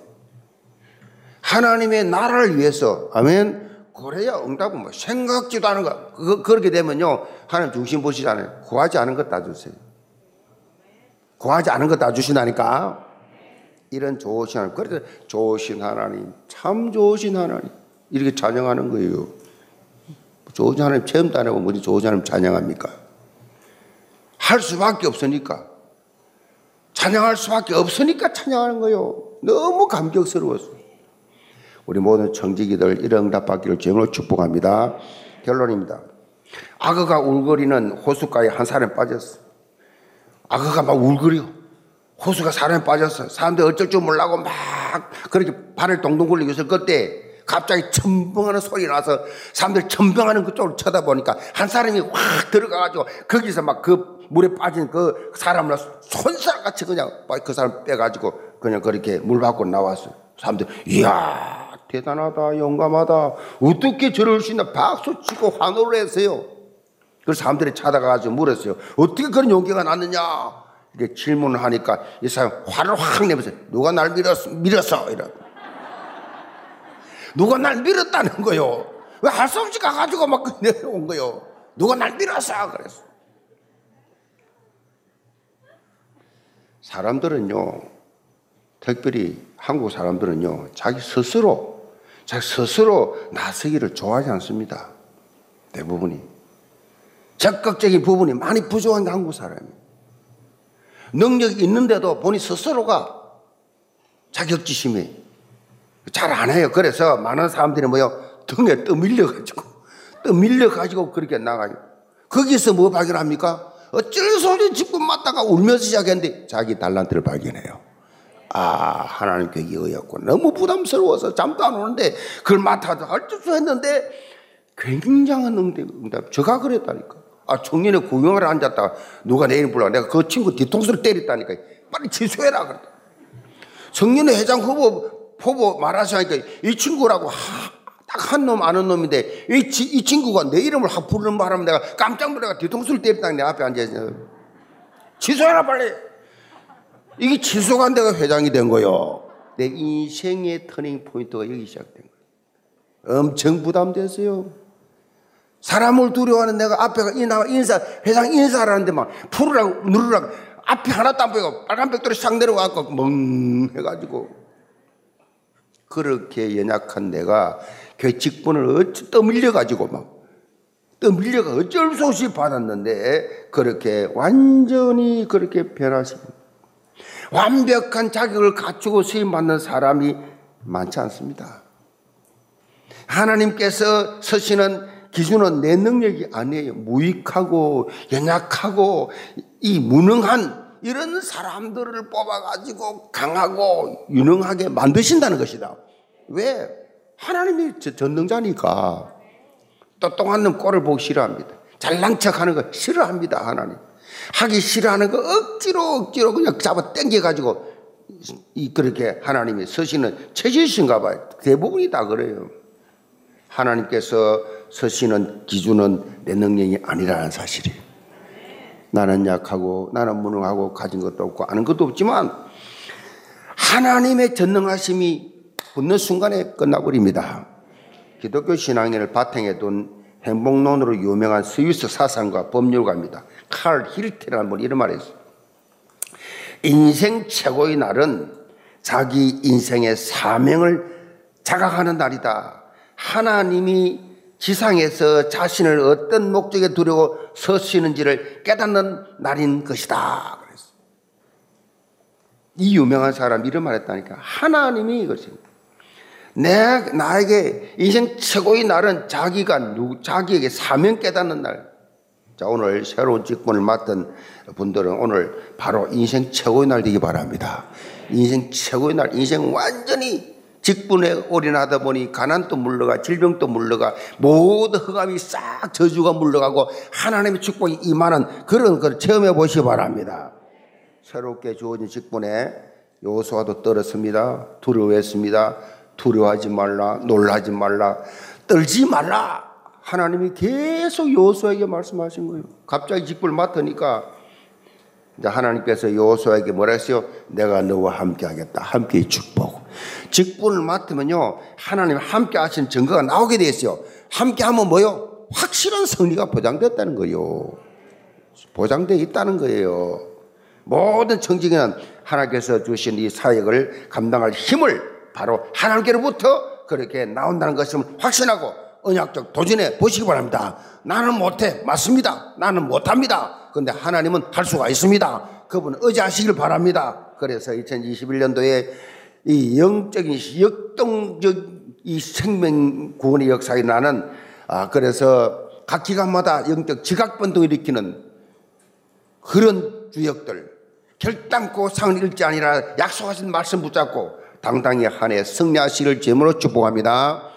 [SPEAKER 1] 하나님의 나라를 위해서 아멘. 그래야 응답은 뭐 생각지도 않은 거. 그, 그렇게 되면요. 하나님 중심 보시잖아요. 구하지 않은 것 다 주세요. 구하지 않은 것 다 주신다니까. 이런 좋으신 하나님. 그래서 좋으신 하나님. 참 좋으신 하나님. 이렇게 찬양하는 거예요. 좋은 하나님 체험도 안 하고 뭐지 좋은 하나님 찬양합니까? 할 수밖에 없으니까. 찬양할 수밖에 없으니까 찬양하는 거예요. 너무 감격스러웠어. 우리 모든 청지기들 이런 응답 받기를 주님으로 축복합니다. 결론입니다. 악어가 울거리는 호숫가에 한 사람이 빠졌어. 악어가 막 울거려. 호수가 사람이 빠졌어. 사람들이 어쩔 줄 몰라고 막 그렇게 발을 동동 굴리고 있을 그때 갑자기 첨벙하는 소리 나서 사람들 첨벙하는 그쪽으로 쳐다보니까 한 사람이 확 들어가가지고 거기서 막 그 물에 빠진 그 사람을 손살같이 그냥 그 사람 빼가지고 그냥 그렇게 물 밖으로 나왔어. 사람들 이야 대단하다 용감하다 어떻게 저럴 수 있나 박수 치고 환호를 했어요. 그래서 사람들이 찾아가가지고 물었어요. 어떻게 그런 용기가 났느냐? 이렇게 질문을 하니까 이 사람 화를 확 내면서 누가 날 밀었어? 밀었어? 이러. 누가 날 밀었다는 거요. 왜 할 수 없이 가가지고 막 내려온 거요. 누가 날 밀었어? 그랬어. 사람들은요, 특별히 한국 사람들은요, 자기 스스로, 자기 스스로 나서기를 좋아하지 않습니다. 대부분이. 적극적인 부분이 많이 부족한 한국 사람이. 능력이 있는데도 본인 스스로가 자격지심이 잘 안 해요. 그래서 많은 사람들이 뭐요? 등에 떠밀려가지고, 떠밀려가지고 그렇게 나가요. 거기서 뭐 발견합니까? 어쩔 소리 짚고 맞다가 울면서 시작했는데 자기 달란트를 발견해요. 아, 하나님 께게 의였고 너무 부담스러워서 잠도 안 오는데 그걸 맡아서 할수 했는데 굉장한 응답. 저가 그랬다니까. 아, 청년에 구경하러 앉았다가 누가 내 이름 불러. 내가 그 친구 뒤통수를 때렸다니까. 빨리 취소해라. 청년회 회장 후보, 후보 말하시니까 이 친구라고 딱 한 놈 아는 놈인데 이, 이 친구가 내 이름을 확 부르는 바람에 내가 깜짝 놀라가 뒤통수를 때렸다 내 앞에 앉아있어. 취소해라 빨리. 이게 안 돼가 회장이 된 거요. 내 인생의 turning point가 여기 시작된 거예요. 엄청 부담됐어요. 사람을 두려워하는 내가 앞에가 인사, 회장 인사를 하는데 막 푸르락 누르락 앞에 하나도 안 보이고 빨간 벽돌이 싹 내려와갖고 멍해가지고 그렇게 연약한 내가 그 직분을 어찌 떠밀려가지고 막 떠밀려가 어쩔 수 없이 받았는데 그렇게 완전히 그렇게 변하십니다. 완벽한 자격을 갖추고 수임받는 사람이 많지 않습니다. 하나님께서 서시는 기준은 내 능력이 아니에요. 무익하고 연약하고 이 무능한 이런 사람들을 뽑아가지고 강하고 유능하게 만드신다는 것이다. 왜? 하나님이 전능자니까. 똑똑한 놈 꼴을 보기 싫어합니다. 잘난 척 하는 거 싫어합니다, 하나님. 하기 싫어하는 거 억지로 억지로 그냥 잡아 당겨가지고 이 그렇게 하나님이 서시는 체질신가 봐요. 대부분이 다 그래요. 하나님께서 서시는 기준은 내 능력이 아니라는 사실이에요. 나는 약하고 나는 무능하고 가진 것도 없고 아는 것도 없지만 하나님의 전능하심이 붙는 순간에 끝나버립니다. 기독교 신앙인을 바탕에 둔 행복론으로 유명한 스위스 사상가 법률가입니다. 칼 힐트라는 분이 이런 말을 했어요. 인생 최고의 날은 자기 인생의 사명을 자각하는 날이다. 하나님이 지상에서 자신을 어떤 목적에 두려고 서시는지를 깨닫는 날인 것이다. 그랬어. 이 유명한 사람 이런 말 했다니까. 하나님이 이것입니다. 내, 나에게 인생 최고의 날은 자기가 누, 자기에게 사명 깨닫는 날. 자, 오늘 새로운 직분을 맡은 분들은 오늘 바로 인생 최고의 날 되기 바랍니다. 인생 최고의 날, 인생 완전히 직분에 올인하다 보니 가난도 물러가 질병도 물러가 모든 흑암이 싹 저주가 물러가고 하나님의 축복이 임하는 그런 걸 체험해 보시기 바랍니다. 새롭게 주어진 직분에 요소와도 떨었습니다. 두려워했습니다. 두려워하지 말라, 놀라지 말라, 떨지 말라. 하나님이 계속 요소에게 말씀하신 거예요. 갑자기 직분을 맡으니까 이제 하나님께서 요소에게 뭐라 했어요? 내가 너와 함께 하겠다. 함께 축복. 직분을 맡으면요. 하나님 함께 하신 증거가 나오게 돼 있어요. 함께 하면 뭐요? 확실한 승리가 보장됐다는 거예요. 보장되어 있다는 거예요. 모든 청직에는 하나님께서 주신 이 사역을 감당할 힘을 바로 하나님께로부터 그렇게 나온다는 것을 확신하고 언약적 도전해 보시기 바랍니다. 나는 못해. 맞습니다. 나는 못합니다. 그런데 하나님은 할 수가 있습니다. 그분 의지하시길 바랍니다. 그래서 2021년도에 이 영적인 역동적 이 생명 구원의 역사에 나는 아 그래서 각 기관마다 영적 지각 변동을 일으키는 그런 주역들 결단코 상을 잃지 아니라 약속하신 말씀 붙잡고 당당히 한 해 승리하시기를 제물로 축복합니다.